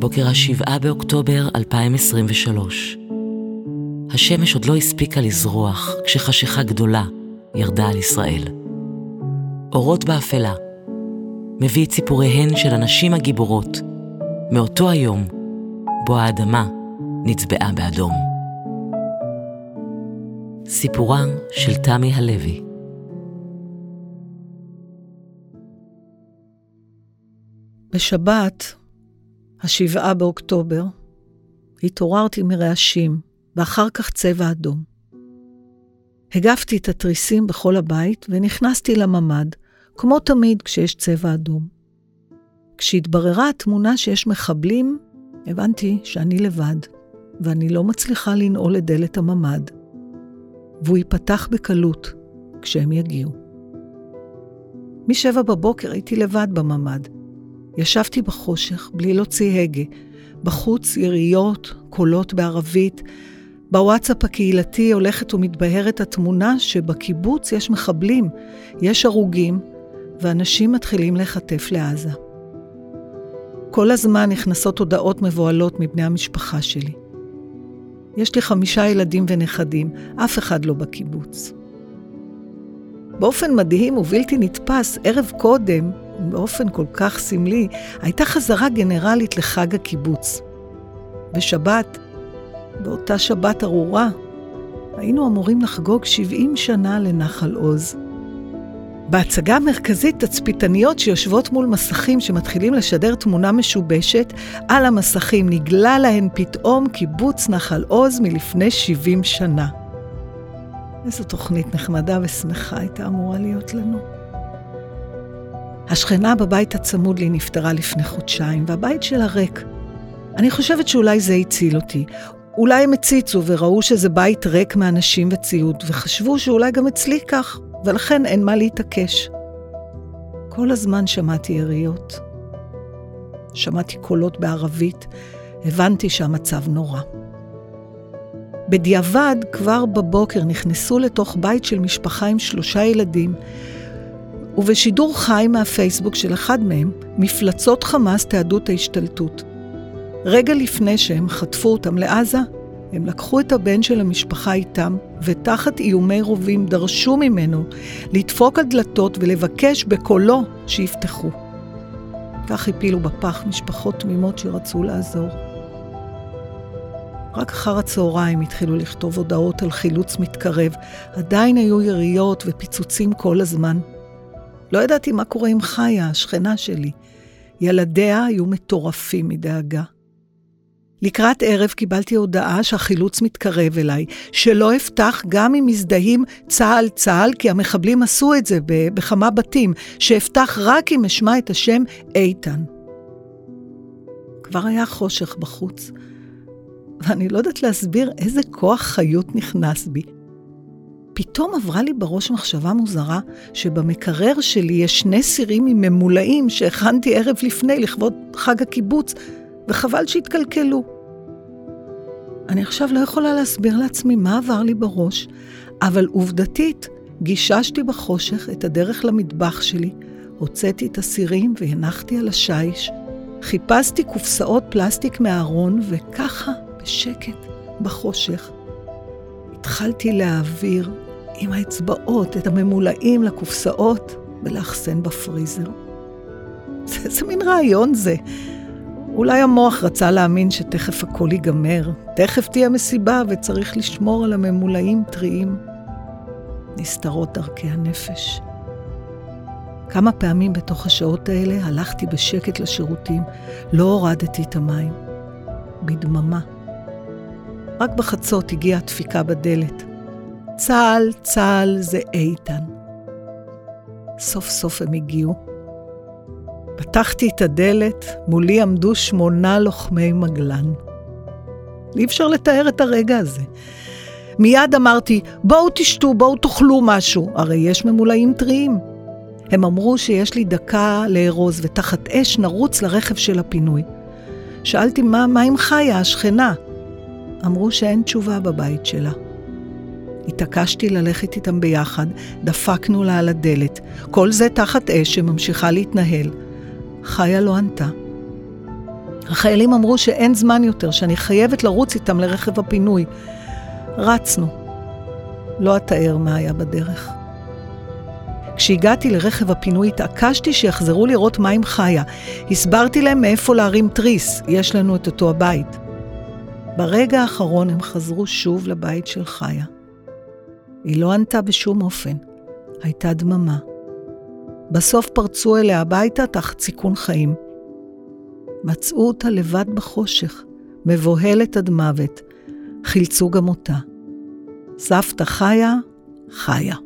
בוקר השבעה באוקטובר 2023. השמש עוד לא הספיקה לזרוח כשחשיכה גדולה ירדה על ישראל. אורות באפלה מביא את סיפוריהן של הנשים הגיבורות מאותו היום בו האדמה נצבעה באדום. סיפורה של תמי הלוי בשבת, השבעה באוקטובר, התעוררתי מרעשים, ואחר כך צבע אדום. הגפתי את התריסים בכל הבית ונכנסתי לממ"ד, כמו תמיד כשיש צבע אדום. כשהתבררה התמונה שיש מחבלים, הבנתי שאני לבד, ואני לא מצליחה לנעול את דלת הממ"ד, והוא ייפתח בקלות כשהם יגיעו. משבע בבוקר הייתי לבד בממ"ד. ישבתי בחושך, בלי להוציא הגה. בחוץ יריות, קולות בערבית. בוואטסאפ הקהילתי הולכת ומתבהרת התמונה שבקיבוץ יש מחבלים, יש הרוגים, ואנשים מתחילים להיחטף לעזה. כל הזמן נכנסות הודעות מבוהלות מבני המשפחה שלי. יש לי חמישה ילדים ונכדים, אף אחד לא בקיבוץ. באופן מדהים ובלתי נתפס, ערב קודם, באופן כל כך סמלי, הייתה חזרה גנרלית לחג הקיבוץ. בשבת, באותה שבת ארורה, היינו אמורים לחגוג 70 שנה לנחל עוז. בהצגה המרכזית, תצפיתניות שיושבות מול מסכים שמתחילים לשדר תמונה משובשת, על המסכים נגלה להן פתאום קיבוץ נחל עוז מלפני 70 שנה. איזו תוכנית נחמדה ושמחה הייתה אמורה להיות לנו. השכנה בבית הצמוד לי נפטרה לפני חודשיים, והבית שלה ריק. אני חושבת שאולי זה הציל אותי. אולי הם הציצו וראו שזה בית ריק מאנשים וציוד, וחשבו שאולי גם אצלי כך, ולכן אין מה להתעקש. כל הזמן שמעתי יריות. שמעתי קולות בערבית, הבנתי שהמצב נורא. בדיעבד, כבר בבוקר נכנסו לתוך בית של משפחה עם שלושה ילדים, ובשידור חי מהפייסבוק של אחד מהם, מפלצות חמאס תיעדו את ההשתלטות. רגע לפני שהם חטפו אותם לעזה, הם לקחו את הבן של המשפחה איתם, ותחת איומי רובים דרשו ממנו לדפוק על דלתות ולבקש בקולו שיפתחו. כך הפילו בפח משפחות תמימות שרצו לעזור. רק אחר הצהריים התחילו לכתוב הודעות על חילוץ מתקרב. עדיין היו יריות ופיצוצים כל הזמן. לא ידעתי מה קורה עם חיה, השכנה שלי. ילדיה היו מטורפים מדאגה. לקראת ערב קיבלתי הודעה שהחילוץ מתקרב אליי, שלא אפתח גם אם מזדהים צה"ל צה"ל, כי המחבלים עשו את זה בכמה בתים, שאפתח רק אם אשמע את השם איתן. כבר היה חושך בחוץ, ואני לא יודעת להסביר איזה כוח חיות נכנס בי. פתאום עברה לי בראש מחשבה מוזרה שבמקרר שלי יש שני סירים עם ממולאים שהכנתי ערב לפני לכבוד חג הקיבוץ, וחבל שהתקלקלו. אני עכשיו לא יכולה להסביר לעצמי מה עבר לי בראש, אבל עובדתית, גיששתי בחושך את הדרך למטבח שלי, הוצאתי את הסירים והנחתי על השיש, חיפשתי קופסאות פלסטיק מהארון, וככה, בשקט, בחושך, התחלתי להעביר עם האצבעות את הממולאים לקופסאות ולאחסן בפריזר. איזה מין רעיון זה? אולי המוח רצה להאמין שתכף הכל ייגמר, תכף תהיה מסיבה וצריך לשמור על הממולאים טריים. נסתרות דרכי הנפש. כמה פעמים בתוך השעות האלה הלכתי בשקט לשירותים, לא הורדתי את המים. בדממה. רק בחצות הגיעה דפיקה בדלת. צה"ל, צה"ל זה איתן. סוף סוף הם הגיעו. פתחתי את הדלת, מולי עמדו שמונה לוחמי מגלן. אי אפשר לתאר את הרגע הזה. מיד אמרתי, בואו תשתו, בואו תאכלו משהו, הרי יש ממולאים טריים. הם אמרו שיש לי דקה לארוז, ותחת אש נרוץ לרכב של הפינוי. שאלתי, מה, מה עם חיה, השכנה? אמרו שאין תשובה בבית שלה. התעקשתי ללכת איתם ביחד, דפקנו לה על הדלת. כל זה תחת אש שממשיכה להתנהל. חיה לא ענתה. החיילים אמרו שאין זמן יותר, שאני חייבת לרוץ איתם לרכב הפינוי. רצנו. לא אתאר מה היה בדרך. כשהגעתי לרכב הפינוי התעקשתי שיחזרו לראות מה עם חיה. הסברתי להם מאיפה להרים תריס, יש לנו את אותו הבית. ברגע האחרון הם חזרו שוב לבית של חיה. היא לא ענתה בשום אופן, הייתה דממה. בסוף פרצו אליה הביתה תחת סיכון חיים. מצאו אותה לבד בחושך, מבוהלת עד מוות, חילצו גם אותה. סבתא חיה, חיה.